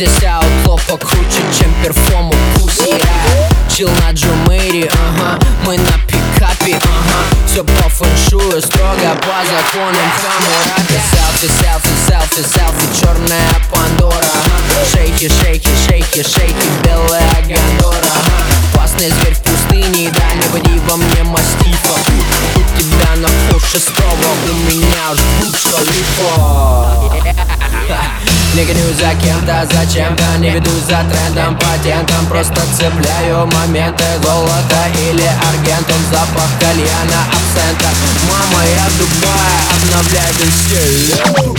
все об этом знают Здесь аутло покруче, чем перформу Пусть Чил на Джумэри, ага Мы на пикапе, ага Все по фэншую, строго по законам Хамурапи Селфи, селфи, селфи, не гонюсь за кем-то, зачем-то Не ведусь за трендом, патентом. Просто цепляю моменты Золото или аргентум Запах кальяна, абсента. Мама, я в Дубае, обновляй стиль